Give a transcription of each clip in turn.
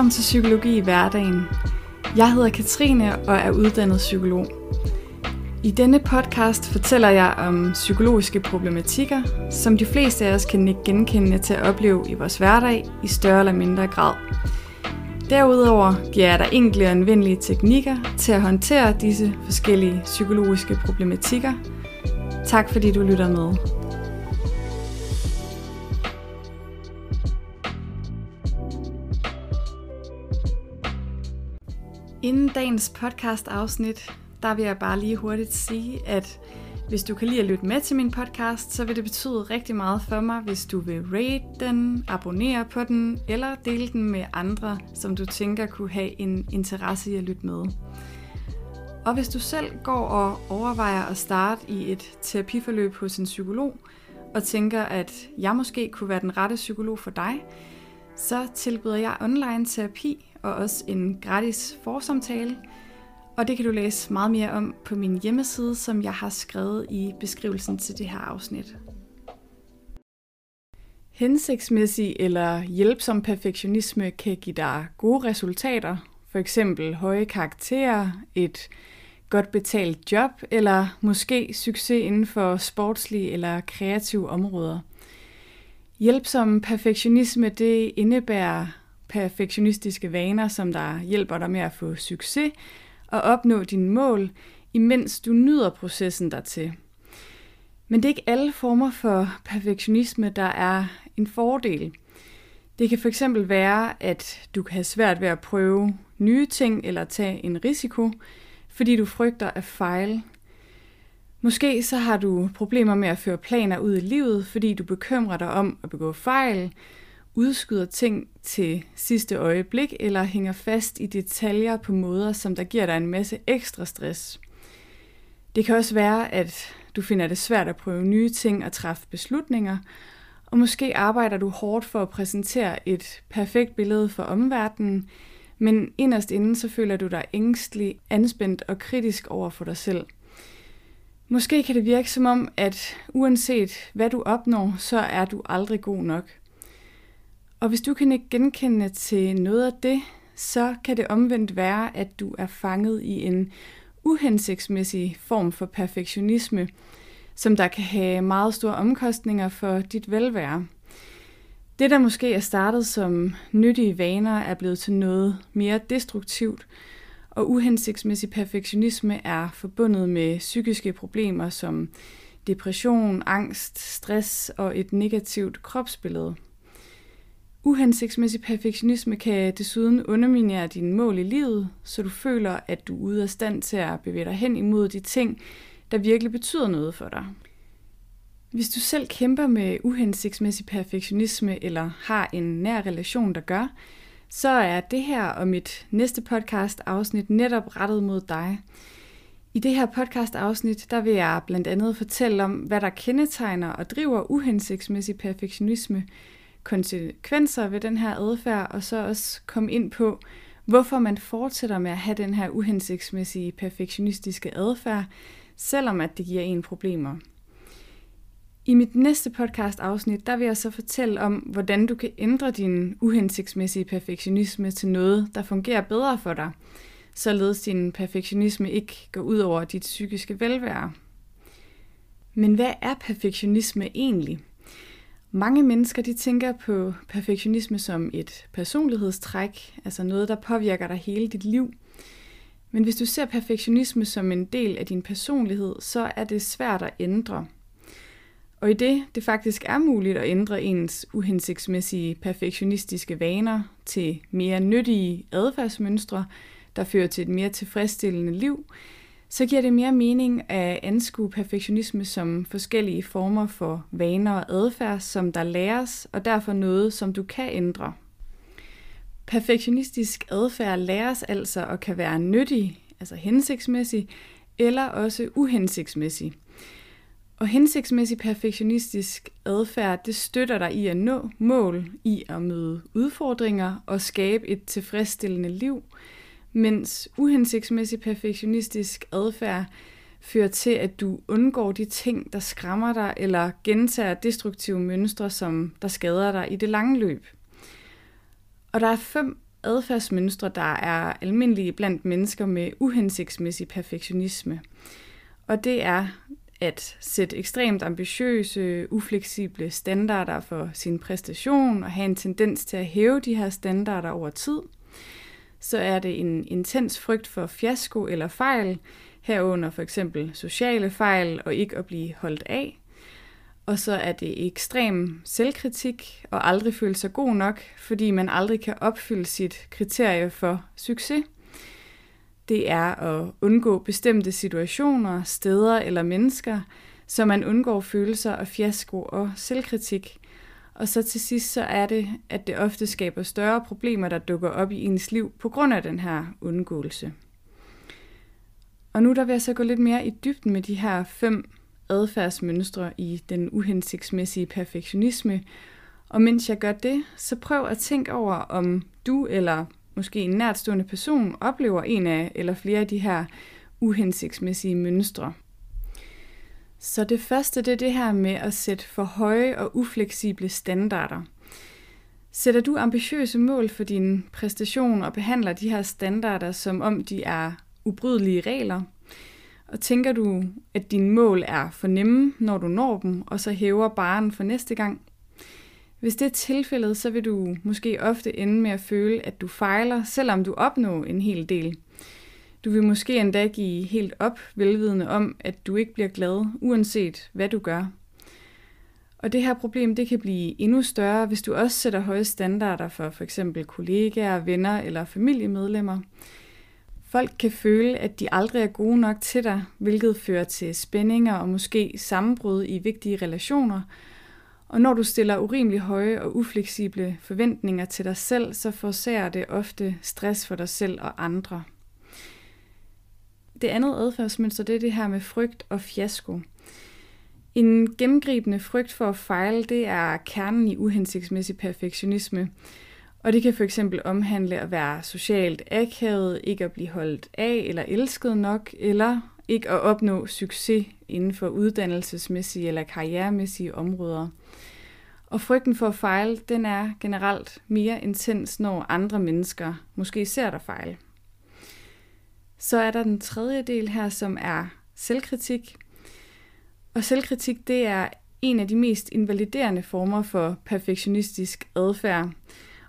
Velkommen til Psykologi i hverdagen. Jeg hedder Katrine og er uddannet psykolog. I denne podcast fortæller jeg om psykologiske problematikker, som de fleste af os kan ikke genkende til at opleve i vores hverdag i større eller mindre grad. Derudover giver jeg dig enkle og anvendelige teknikker til at håndtere disse forskellige psykologiske problematikker. Tak fordi du lytter med. Inden dagens podcast afsnit, der vil jeg bare lige hurtigt sige, at hvis du kan lide at lytte med til min podcast, så vil det betyde rigtig meget for mig, hvis du vil rate den, abonnere på den, eller dele den med andre, som du tænker kunne have en interesse i at lytte med. Og hvis du selv går og overvejer at starte i et terapiforløb hos en psykolog, og tænker, at jeg måske kunne være den rette psykolog for dig, så tilbyder jeg online terapi og også en gratis forsamtale. Og det kan du læse meget mere om på min hjemmeside, som jeg har skrevet i beskrivelsen til det her afsnit. Hensigtsmæssig eller hjælpsom perfektionisme kan give dig gode resultater, for eksempel høje karakterer, et godt betalt job eller måske succes inden for sportslige eller kreative områder. Hjælpsom perfektionisme det indebærer perfektionistiske vaner, som der hjælper dig med at få succes og opnå dine mål, imens du nyder processen dertil. Men det er ikke alle former for perfektionisme, der er en fordel. Det kan fx være, at du kan have svært ved at prøve nye ting eller tage en risiko, fordi du frygter at fejle. Måske så har du problemer med at føre planer ud i livet, fordi du bekymrer dig om at begå fejl, udskyder ting til sidste øjeblik eller hænger fast i detaljer på måder, som der giver dig en masse ekstra stress. Det kan også være, at du finder det svært at prøve nye ting og træffe beslutninger, og måske arbejder du hårdt for at præsentere et perfekt billede for omverdenen, men inderst inden så føler du dig ængstelig, anspændt og kritisk over for dig selv. Måske kan det virke som om, at uanset hvad du opnår, så er du aldrig god nok. Og hvis du kan ikke genkende til noget af det, så kan det omvendt være, at du er fanget i en uhensigtsmæssig form for perfektionisme, som der kan have meget store omkostninger for dit velvære. Det, der måske er startet som nyttige vaner, er blevet til noget mere destruktivt, og uhensigtsmæssig perfektionisme er forbundet med psykiske problemer som depression, angst, stress og et negativt kropsbillede. Uhensigtsmæssig perfektionisme kan desuden underminere dine mål i livet, så du føler, at du er ude af stand til at bevæge dig hen imod de ting, der virkelig betyder noget for dig. Hvis du selv kæmper med uhensigtsmæssig perfektionisme eller har en nær relation, der gør, så er det her og mit næste podcast afsnit netop rettet mod dig. I det her podcast afsnit, der vil jeg blandt andet fortælle om, hvad der kendetegner og driver uhensigtsmæssig perfektionisme, konsekvenser ved den her adfærd, og så også komme ind på, hvorfor man fortsætter med at have den her uhensigtsmæssige perfektionistiske adfærd, selvom at det giver en problemer. I mit næste podcast afsnit, der vil jeg så fortælle om, hvordan du kan ændre din uhensigtsmæssige perfektionisme til noget, der fungerer bedre for dig, således din perfektionisme ikke går ud over dit psykiske velvære. Men hvad er perfektionisme egentlig? Mange mennesker de tænker på perfektionisme som et personlighedstræk, altså noget, der påvirker dig hele dit liv. Men hvis du ser perfektionisme som en del af din personlighed, så er det svært at ændre. Og i det, det faktisk er muligt at ændre ens uhensigtsmæssige perfektionistiske vaner til mere nyttige adfærdsmønstre, der fører til et mere tilfredsstillende liv, så giver det mere mening at anskue perfektionisme som forskellige former for vaner og adfærd, som der læres, og derfor noget, som du kan ændre. Perfektionistisk adfærd læres altså og kan være nyttig, altså hensigtsmæssig, eller også uhensigtsmæssig. Og hensigtsmæssig perfektionistisk adfærd, det støtter dig i at nå mål, i at møde udfordringer og skabe et tilfredsstillende liv, mens uhensigtsmæssig perfektionistisk adfærd fører til, at du undgår de ting, der skræmmer dig, eller gentager destruktive mønstre, som der skader dig i det lange løb. Og der er fem adfærdsmønstre, der er almindelige blandt mennesker med uhensigtsmæssig perfektionisme. Og det er at sætte ekstremt ambitiøse, ufleksible standarder for sin præstation og have en tendens til at hæve de her standarder over tid. Så er det en intens frygt for fiasko eller fejl, herunder for eksempel sociale fejl og ikke at blive holdt af. Og så er det ekstrem selvkritik og aldrig føle sig god nok, fordi man aldrig kan opfylde sit kriterie for succes. Det er at undgå bestemte situationer, steder eller mennesker, så man undgår følelser af fiasko og selvkritik. Og så til sidst så er det, at det ofte skaber større problemer, der dukker op i ens liv på grund af den her undgåelse. Og nu der vil jeg så gå lidt mere i dybden med de her fem adfærdsmønstre i den uhensigtsmæssige perfektionisme. Og mens jeg gør det, så prøv at tænke over, om du eller måske en nærtstående person oplever en af eller flere af de her uhensigtsmæssige mønstre. Så det første det er det her med at sætte for høje og ufleksible standarder. Sætter du ambitiøse mål for din præstation og behandler de her standarder som om de er ubrydelige regler, og tænker du, at dine mål er for nemme, når du når dem, og så hæver baren for næste gang? Hvis det er tilfældet, så vil du måske ofte ende med at føle, at du fejler, selvom du opnår en hel del. Du vil måske endda give helt op, velvidende om, at du ikke bliver glad, uanset hvad du gør. Og det her problem det kan blive endnu større, hvis du også sætter høje standarder for f.eks. kollegaer, venner eller familiemedlemmer. Folk kan føle, at de aldrig er gode nok til dig, hvilket fører til spændinger og måske sammenbrud i vigtige relationer. Og når du stiller urimelig høje og ufleksible forventninger til dig selv, så forårsager det ofte stress for dig selv og andre. Det andet adfærdsmønster, det er det her med frygt og fiasko. En gennemgribende frygt for at fejle, det er kernen i uhensigtsmæssig perfektionisme. Og det kan for eksempel omhandle at være socialt akavet, ikke at blive holdt af eller elsket nok, eller ikke at opnå succes inden for uddannelsesmæssige eller karrieremæssige områder. Og frygten for at fejle, den er generelt mere intens, når andre mennesker måske ser dig fejle. Så er der den tredje del her, som er selvkritik. Og selvkritik, det er en af de mest invaliderende former for perfektionistisk adfærd,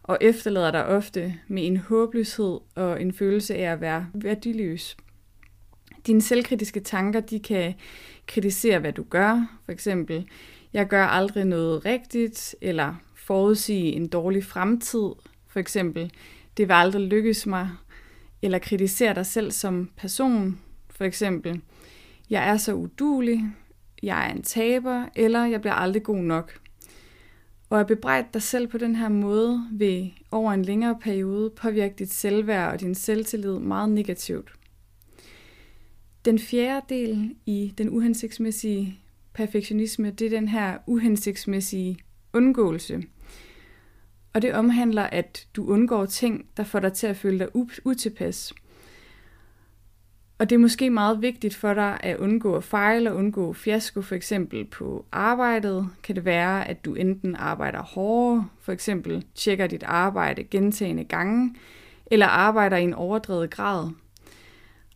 og efterlader dig ofte med en håbløshed og en følelse af at være værdiløs. Dine selvkritiske tanker, de kan kritisere, hvad du gør. For eksempel, jeg gør aldrig noget rigtigt, eller forudsige en dårlig fremtid. For eksempel, det vil aldrig lykkes mig. Eller kritisere dig selv som person. For eksempel, jeg er så udulig, jeg er en taber, eller jeg bliver aldrig god nok. Og at bebrejde dig selv på den her måde vil over en længere periode påvirke dit selvværd og din selvtillid meget negativt. Den fjerde del i den uhensigtsmæssige perfektionisme, det er den her uhensigtsmæssige undgåelse. Og det omhandler, at du undgår ting, der får dig til at føle dig utilpas. Og det er måske meget vigtigt for dig at undgå at fejle og undgå fiasko, for eksempel på arbejdet. Kan det være, at du enten arbejder hårdere, for eksempel tjekker dit arbejde gentagende gange, eller arbejder i en overdrevet grad.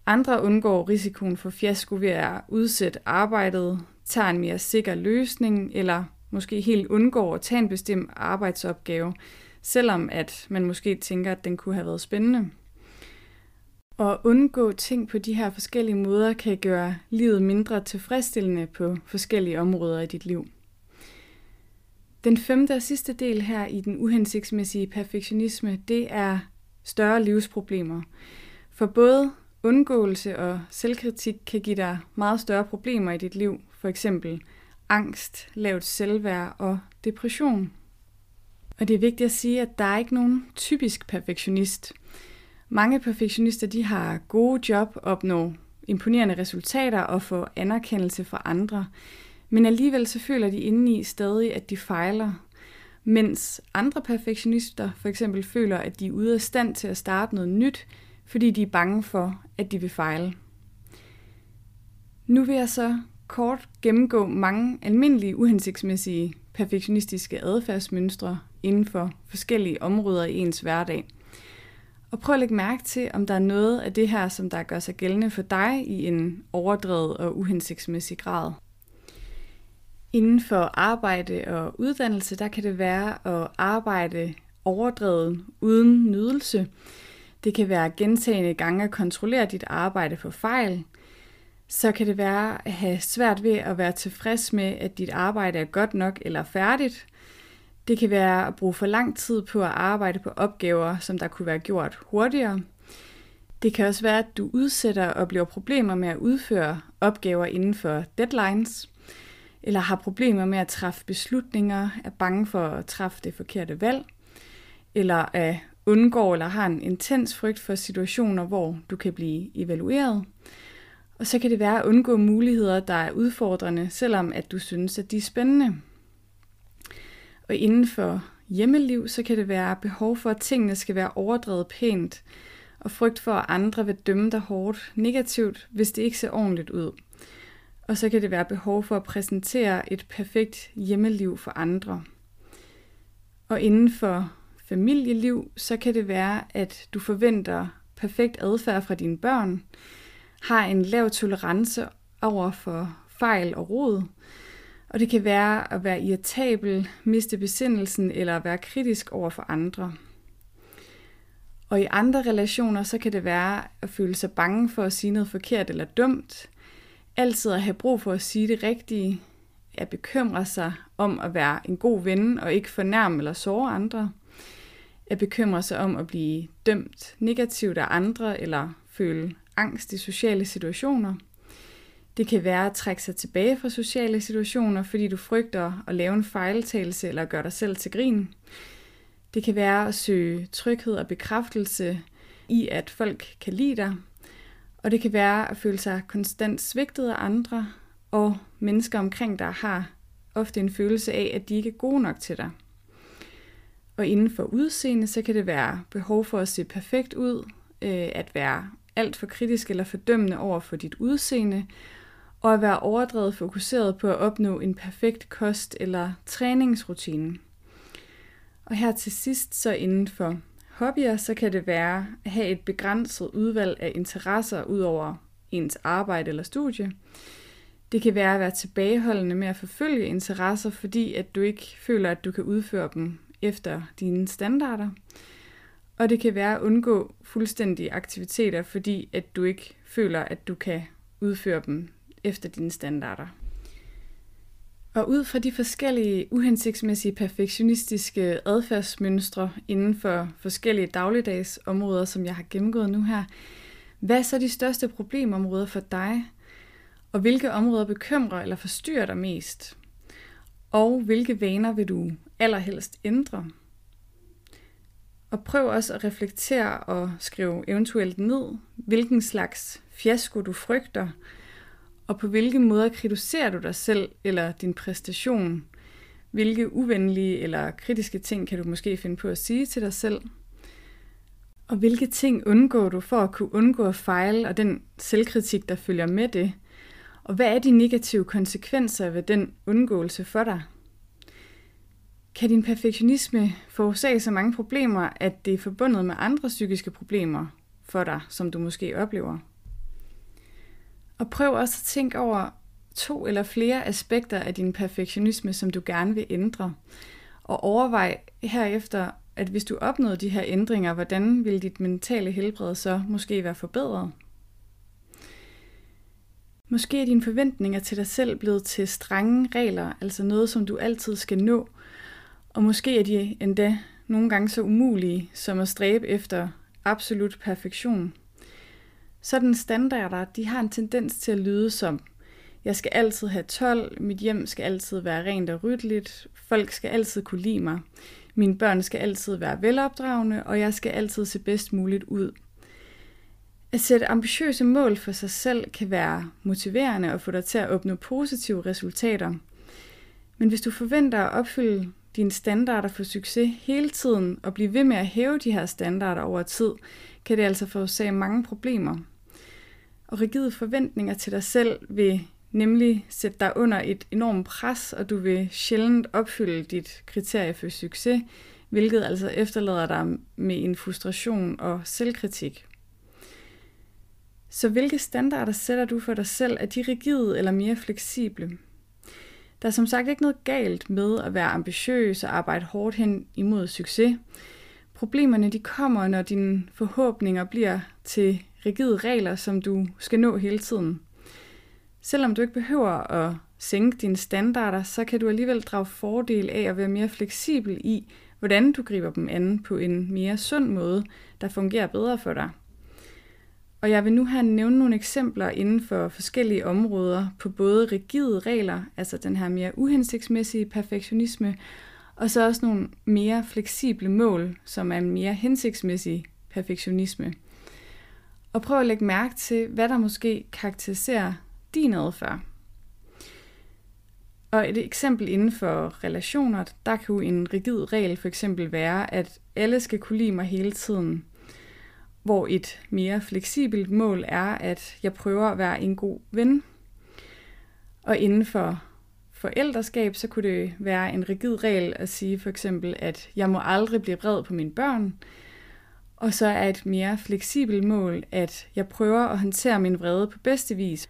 Andre undgår risikoen for fiasko ved at udsætte arbejdet, tager en mere sikker løsning, eller måske helt undgår at tage en bestemt arbejdsopgave, selvom at man måske tænker, at den kunne have været spændende. At undgå ting på de her forskellige måder kan gøre livet mindre tilfredsstillende på forskellige områder i dit liv. Den femte og sidste del her i den uhensigtsmæssige perfektionisme, det er større livsproblemer. For både undgåelse og selvkritik kan give dig meget større problemer i dit liv, for eksempel angst, lavt selvværd og depression. Og det er vigtigt at sige, at der er ikke nogen typisk perfektionist. Mange perfektionister de har gode job, opnår imponerende resultater og får anerkendelse fra andre. Men alligevel så føler de indeni stadig, at de fejler. Mens andre perfektionister for eksempel føler, at de er ude af stand til at starte noget nyt, fordi de er bange for, at de vil fejle. Nu vil jeg så kort gennemgå mange almindelige uhensigtsmæssige perfektionistiske adfærdsmønstre inden for forskellige områder i ens hverdag – Og prøv at lægge mærke til, om der er noget af det her, som der gør sig gældende for dig i en overdrevet og uhensigtsmæssig grad. Inden for arbejde og uddannelse, der kan det være at arbejde overdrevet uden nydelse. Det kan være gentagende gange at kontrollere dit arbejde for fejl. Så kan det være at have svært ved at være tilfreds med, at dit arbejde er godt nok eller færdigt. Det kan være at bruge for lang tid på at arbejde på opgaver, som der kunne være gjort hurtigere. Det kan også være, at du udsætter og bliver problemer med at udføre opgaver inden for deadlines, eller har problemer med at træffe beslutninger, er bange for at træffe det forkerte valg, eller at undgår eller har en intens frygt for situationer, hvor du kan blive evalueret. Og så kan det være at undgå muligheder, der er udfordrende, selvom at du synes, at de er spændende. Og inden for hjemmeliv, så kan det være behov for, at tingene skal være overdrevet pænt, og frygt for, at andre vil dømme dig hårdt negativt, hvis det ikke ser ordentligt ud. Og så kan det være behov for at præsentere et perfekt hjemmeliv for andre. Og inden for familieliv, så kan det være, at du forventer perfekt adfærd fra dine børn, har en lav tolerance over for fejl og rod, og det kan være at være irritabel, miste besindelsen eller være kritisk over for andre. Og i andre relationer, så kan det være at føle sig bange for at sige noget forkert eller dumt, altid at have brug for at sige det rigtige, at bekymre sig om at være en god ven og ikke fornærme eller såre andre, at bekymre sig om at blive dømt negativt af andre eller føle angst i sociale situationer – det kan være at trække sig tilbage fra sociale situationer, fordi du frygter at lave en fejltagelse eller gøre dig selv til grin. Det kan være at søge tryghed og bekræftelse i, at folk kan lide dig. Og det kan være at føle sig konstant svigtet af andre, og mennesker omkring dig har ofte en følelse af, at de ikke er gode nok til dig. Og inden for udseende, så kan det være behov for at se perfekt ud, øh, at være alt for kritisk eller fordømmende over for dit udseende, og at være overdrevet fokuseret på at opnå en perfekt kost- eller træningsrutine. Og her til sidst, så inden for hobbyer, så kan det være at have et begrænset udvalg af interesser ud over ens arbejde eller studie. Det kan være at være tilbageholdende med at forfølge interesser, fordi at du ikke føler, at du kan udføre dem efter dine standarder. Og det kan være at undgå fuldstændige aktiviteter, fordi at du ikke føler, at du kan udføre dem efter dine standarder. Og ud fra de forskellige uhensigtsmæssige perfektionistiske adfærdsmønstre inden for forskellige dagligdags områder, som jeg har gennemgået nu her, hvad er så de største problemområder for dig? Og hvilke områder bekymrer eller forstyrrer dig mest? Og hvilke vaner vil du allerhelst ændre? Og prøv også at reflektere og skrive eventuelt ned, hvilken slags fiasko du frygter, og på hvilke måder kritiserer du dig selv eller din præstation? Hvilke uvenlige eller kritiske ting kan du måske finde på at sige til dig selv? Og hvilke ting undgår du for at kunne undgå at fejle og den selvkritik, der følger med det? Og hvad er de negative konsekvenser ved den undgåelse for dig? Kan din perfektionisme forårsage så mange problemer, at det er forbundet med andre psykiske problemer for dig, som du måske oplever? Og prøv også at tænke over to eller flere aspekter af din perfektionisme, som du gerne vil ændre. Og overvej herefter, at hvis du opnåede de her ændringer, hvordan vil dit mentale helbred så måske være forbedret? Måske er dine forventninger til dig selv blevet til strenge regler, altså noget, som du altid skal nå. Og måske er de endda nogle gange så umulige, som at stræbe efter absolut perfektion. Sådan standarder, de har en tendens til at lyde som, jeg skal altid have 12, mit hjem skal altid være rent og ryddeligt, folk skal altid kunne lide mig, mine børn skal altid være velopdragende, og jeg skal altid se bedst muligt ud. At sætte ambitiøse mål for sig selv kan være motiverende og få dig til at opnå positive resultater. Men hvis du forventer at opfylde dine standarder for succes hele tiden og blive ved med at hæve de her standarder over tid, kan det altså forårsage mange problemer. Og rigide forventninger til dig selv vil nemlig sætte dig under et enormt pres, og du vil sjældent opfylde dit kriterie for succes, hvilket altså efterlader dig med en frustration og selvkritik. Så hvilke standarder sætter du for dig selv? Er de rigide eller mere fleksible? Der er som sagt ikke noget galt med at være ambitiøs og arbejde hårdt hen imod succes. Problemerne de kommer, når dine forhåbninger bliver til rigide regler, som du skal nå hele tiden. Selvom du ikke behøver at sænke dine standarder, så kan du alligevel drage fordel af at være mere fleksibel i, hvordan du griber dem an på en mere sund måde, der fungerer bedre for dig. Og jeg vil nu her nævne nogle eksempler inden for forskellige områder på både rigide regler, altså den her mere uhensigtsmæssige perfektionisme, og så også nogle mere fleksible mål, som er en mere hensigtsmæssig perfektionisme. Og prøv at lægge mærke til, hvad der måske karakteriserer din adfærd. Og et eksempel inden for relationer, der kan jo en rigid regel for eksempel være, at alle skal kunne lide mig hele tiden. Hvor et mere fleksibelt mål er, at jeg prøver at være en god ven. Og inden for forældreskab, så kunne det være en rigid regel at sige for eksempel, at jeg må aldrig blive vred på mine børn. Og så er et mere fleksibelt mål, at jeg prøver at håndtere min vrede på bedste vis,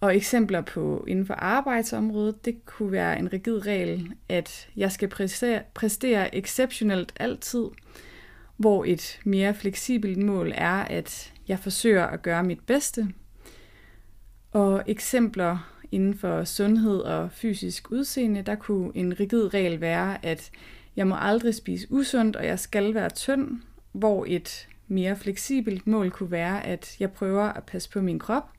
og eksempler på inden for arbejdsområdet, det kunne være en rigid regel, at jeg skal præstere, præstere exceptionelt altid, hvor et mere fleksibelt mål er, at jeg forsøger at gøre mit bedste. Og eksempler inden for sundhed og fysisk udseende, der kunne en rigid regel være, at jeg må aldrig spise usundt, og jeg skal være tynd, hvor et mere fleksibelt mål kunne være, at jeg prøver at passe på min krop,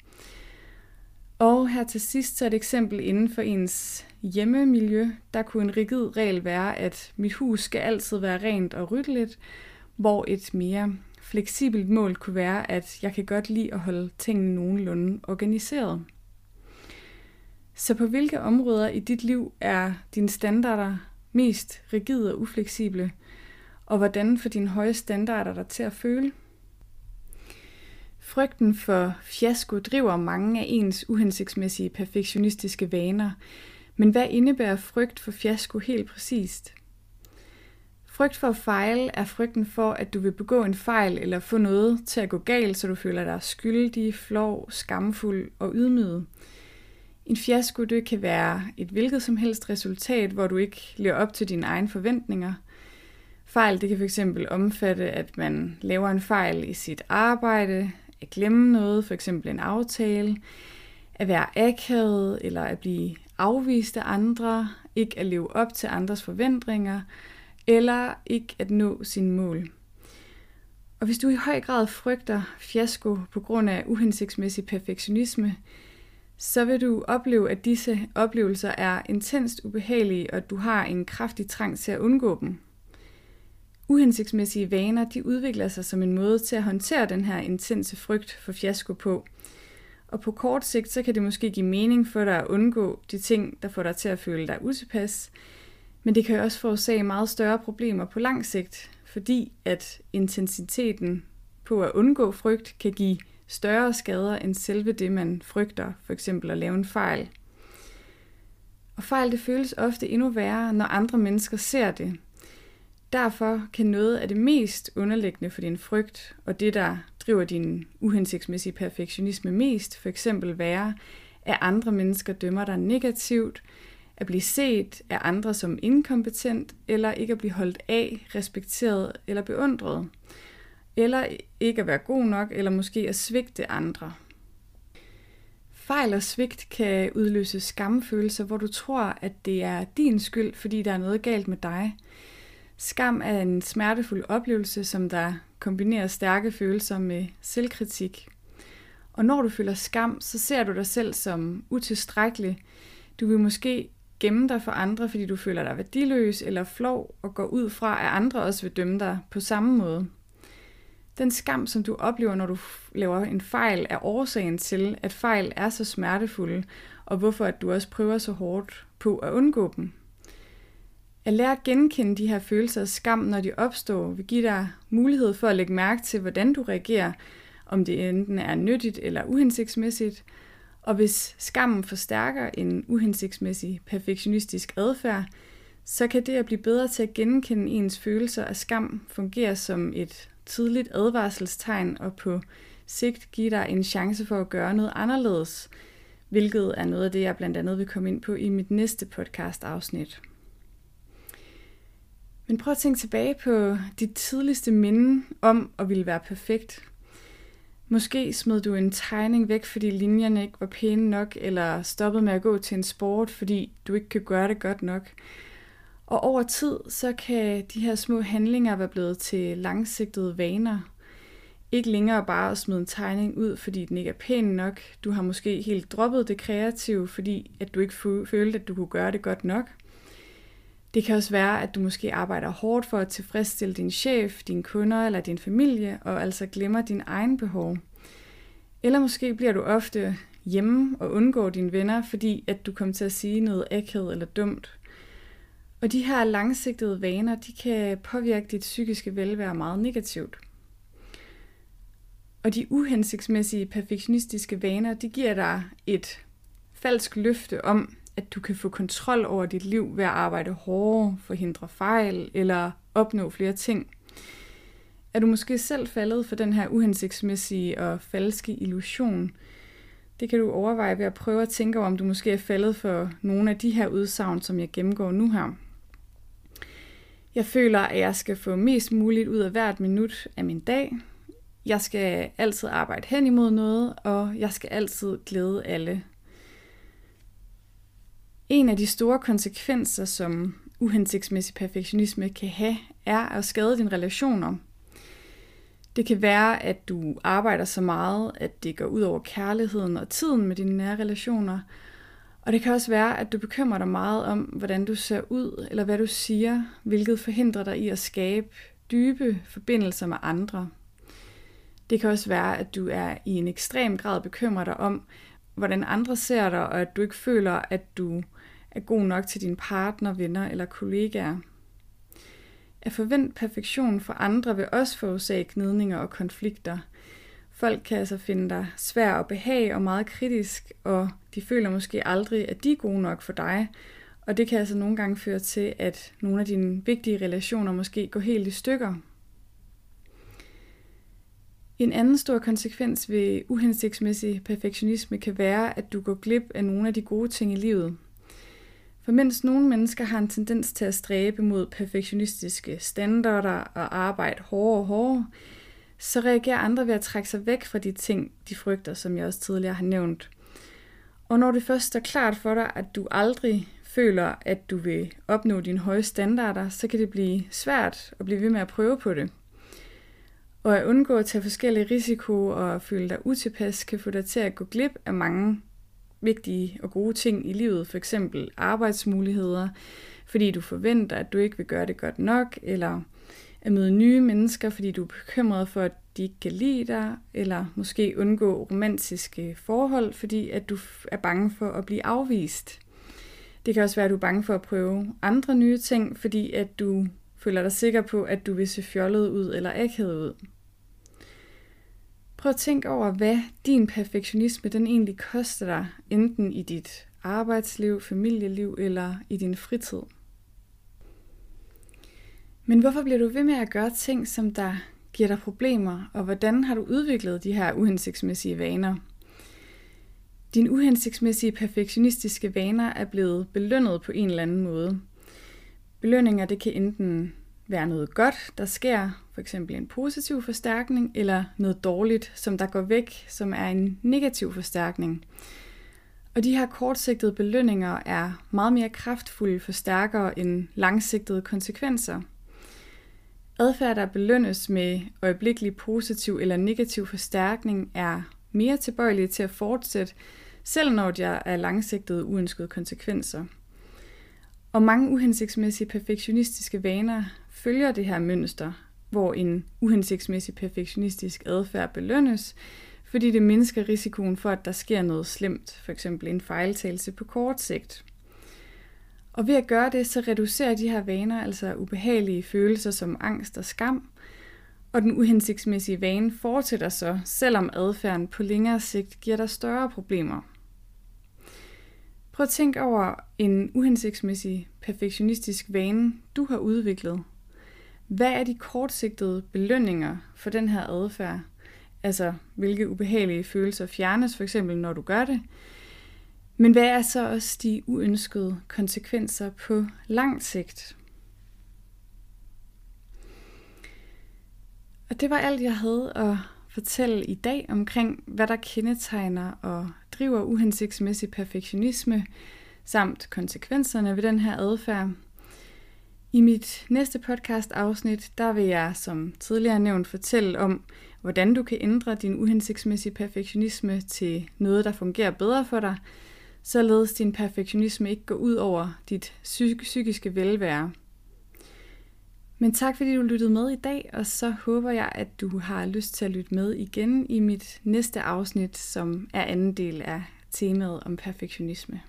og her til sidst så et eksempel inden for ens hjemmemiljø. Der kunne en rigid regel være, at mit hus skal altid være rent og ryddeligt, hvor et mere fleksibelt mål kunne være, at jeg kan godt lide at holde tingene nogenlunde organiseret. Så på hvilke områder i dit liv er dine standarder mest rigide og ufleksible, og hvordan får dine høje standarder dig til at føle? Frygten for fiasko driver mange af ens uhensigtsmæssige perfektionistiske vaner, men hvad indebærer frygt for fiasko helt præcist? Frygt for at fejle er frygten for, at du vil begå en fejl eller få noget til at gå galt, så du føler dig skyldig, flov, skamfuld og ydmyget. En fiasko det kan være et hvilket som helst resultat, hvor du ikke lever op til dine egne forventninger. Fejl det kan fx omfatte, at man laver en fejl i sit arbejde, at glemme noget, for eksempel en aftale, at være akavet eller at blive afvist af andre, ikke at leve op til andres forventninger, eller ikke at nå sine mål. Og hvis du i høj grad frygter fiasko på grund af uhensigtsmæssig perfektionisme, så vil du opleve, at disse oplevelser er intenst ubehagelige, og at du har en kraftig trang til at undgå dem. Uhensigtsmæssige vaner de udvikler sig som en måde til at håndtere den her intense frygt for fiasko på. Og på kort sigt, så kan det måske give mening for dig at undgå de ting, der får dig til at føle dig utilpas. Men det kan også forårsage meget større problemer på lang sigt, fordi at intensiteten på at undgå frygt kan give større skader end selve det, man frygter, for eksempel at lave en fejl. Og fejl det føles ofte endnu værre, når andre mennesker ser det, Derfor kan noget af det mest underliggende for din frygt, og det, der driver din uhensigtsmæssige perfektionisme mest, for eksempel være, at andre mennesker dømmer dig negativt, at blive set af andre som inkompetent, eller ikke at blive holdt af, respekteret eller beundret, eller ikke at være god nok, eller måske at svigte andre. Fejl og svigt kan udløse skamfølelser, hvor du tror, at det er din skyld, fordi der er noget galt med dig – Skam er en smertefuld oplevelse, som der kombinerer stærke følelser med selvkritik. Og når du føler skam, så ser du dig selv som utilstrækkelig. Du vil måske gemme dig for andre, fordi du føler dig værdiløs eller flov, og går ud fra, at andre også vil dømme dig på samme måde. Den skam, som du oplever, når du laver en fejl, er årsagen til, at fejl er så smertefulde, og hvorfor at du også prøver så hårdt på at undgå dem. At lære at genkende de her følelser af skam, når de opstår, vil give dig mulighed for at lægge mærke til, hvordan du reagerer, om det enten er nyttigt eller uhensigtsmæssigt. Og hvis skammen forstærker en uhensigtsmæssig perfektionistisk adfærd, så kan det at blive bedre til at genkende ens følelser af skam fungere som et tidligt advarselstegn og på sigt give dig en chance for at gøre noget anderledes, hvilket er noget af det, jeg blandt andet vil komme ind på i mit næste podcast-afsnit. Men prøv at tænke tilbage på dit tidligste minde om at ville være perfekt. Måske smed du en tegning væk, fordi linjerne ikke var pæne nok, eller stoppede med at gå til en sport, fordi du ikke kan gøre det godt nok. Og over tid, så kan de her små handlinger være blevet til langsigtede vaner. Ikke længere bare at smide en tegning ud, fordi den ikke er pæn nok. Du har måske helt droppet det kreative, fordi at du ikke følte, at du kunne gøre det godt nok. Det kan også være, at du måske arbejder hårdt for at tilfredsstille din chef, dine kunder eller din familie, og altså glemmer din egen behov. Eller måske bliver du ofte hjemme og undgår dine venner, fordi at du kommer til at sige noget ægthed eller dumt. Og de her langsigtede vaner, de kan påvirke dit psykiske velvære meget negativt. Og de uhensigtsmæssige perfektionistiske vaner, de giver dig et falsk løfte om, at du kan få kontrol over dit liv ved at arbejde hårdere, forhindre fejl eller opnå flere ting. Er du måske selv faldet for den her uhensigtsmæssige og falske illusion? Det kan du overveje ved at prøve at tænke over, om du måske er faldet for nogle af de her udsagn, som jeg gennemgår nu her. Jeg føler, at jeg skal få mest muligt ud af hvert minut af min dag. Jeg skal altid arbejde hen imod noget, og jeg skal altid glæde alle. En af de store konsekvenser, som uhensigtsmæssig perfektionisme kan have, er at skade dine relationer. Det kan være, at du arbejder så meget, at det går ud over kærligheden og tiden med dine nære relationer – og det kan også være, at du bekymrer dig meget om, hvordan du ser ud, eller hvad du siger, hvilket forhindrer dig i at skabe dybe forbindelser med andre. Det kan også være, at du er i en ekstrem grad bekymret dig om, hvordan andre ser dig, og at du ikke føler, at du er god nok til din partner, venner eller kollegaer. At forvente perfektion fra andre vil også forårsage gnidninger og konflikter – Folk kan altså finde dig svær og behag og meget kritisk, og de føler måske aldrig, at de er gode nok for dig. Og det kan altså nogle gange føre til, at nogle af dine vigtige relationer måske går helt i stykker. En anden stor konsekvens ved uhensigtsmæssig perfektionisme kan være, at du går glip af nogle af de gode ting i livet. For mens nogle mennesker har en tendens til at stræbe mod perfektionistiske standarder og arbejde hårdere og hårdere, så reagerer andre ved at trække sig væk fra de ting, de frygter, som jeg også tidligere har nævnt. Og når det først står klart for dig, at du aldrig føler, at du vil opnå dine høje standarder, så kan det blive svært at blive ved med at prøve på det. Og at undgå at tage forskellige risiko og føle dig utilpas, kan få dig til at gå glip af mange vigtige og gode ting i livet, for eksempel arbejdsmuligheder, fordi du forventer, at du ikke vil gøre det godt nok, eller at møde nye mennesker, fordi du er bekymret for, at de ikke kan lide dig, eller måske undgå romantiske forhold, fordi at du er bange for at blive afvist. Det kan også være, at du er bange for at prøve andre nye ting, fordi at du føler dig sikker på, at du vil se fjollet ud eller akavet ud. Prøv at tænke over, hvad din perfektionisme den egentlig koster dig, enten i dit arbejdsliv, familieliv eller i din fritid. Men hvorfor bliver du ved med at gøre ting, som der giver dig problemer, og hvordan har du udviklet de her uhensigtsmæssige vaner? Dine uhensigtsmæssige perfektionistiske vaner er blevet belønnet på en eller anden måde. Belønninger det kan enten være noget godt, der sker, for eksempel en positiv forstærkning, eller noget dårligt, som der går væk, som er en negativ forstærkning. Og de her kortsigtede belønninger er meget mere kraftfulde forstærkere end langsigtede konsekvenser – Adfærd, der belønnes med øjeblikkelig positiv eller negativ forstærkning, er mere tilbøjelige til at fortsætte, selv når der er langsigtede uønskede konsekvenser. Og mange uhensigtsmæssige perfektionistiske vaner følger det her mønster, hvor en uhensigtsmæssig perfektionistisk adfærd belønnes, fordi det mindsker risikoen for, at der sker noget slemt, f.eks. en fejltagelse på kort sigt. Og ved at gøre det, så reducerer de her vaner altså ubehagelige følelser som angst og skam, og den uhensigtsmæssige vane fortsætter så, selvom adfærden på længere sigt giver dig større problemer. Prøv at tænke over en uhensigtsmæssig perfektionistisk vane, du har udviklet. Hvad er de kortsigtede belønninger for den her adfærd? Altså, hvilke ubehagelige følelser fjernes, for eksempel når du gør det. Men hvad er så også de uønskede konsekvenser på lang sigt? Og det var alt, jeg havde at fortælle i dag omkring, hvad der kendetegner og driver uhensigtsmæssig perfektionisme, samt konsekvenserne ved den her adfærd. I mit næste podcast afsnit, der vil jeg som tidligere nævnt fortælle om, hvordan du kan ændre din uhensigtsmæssige perfektionisme til noget, der fungerer bedre for dig, således din perfektionisme ikke går ud over dit psykiske velvære. Men tak fordi du lyttede med i dag, og så håber jeg, at du har lyst til at lytte med igen i mit næste afsnit, som er anden del af temaet om perfektionisme.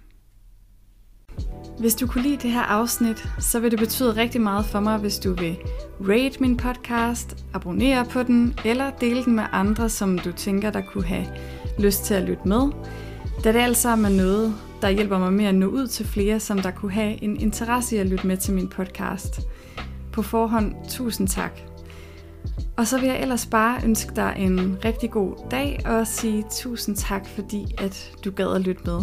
Hvis du kunne lide det her afsnit, så vil det betyde rigtig meget for mig, hvis du vil rate min podcast, abonnere på den, eller dele den med andre, som du tænker, der kunne have lyst til at lytte med. Da det alt sammen er noget, der hjælper mig med at nå ud til flere, som der kunne have en interesse i at lytte med til min podcast. På forhånd, tusind tak. Og så vil jeg ellers bare ønske dig en rigtig god dag og sige tusind tak, fordi at du gad at lytte med.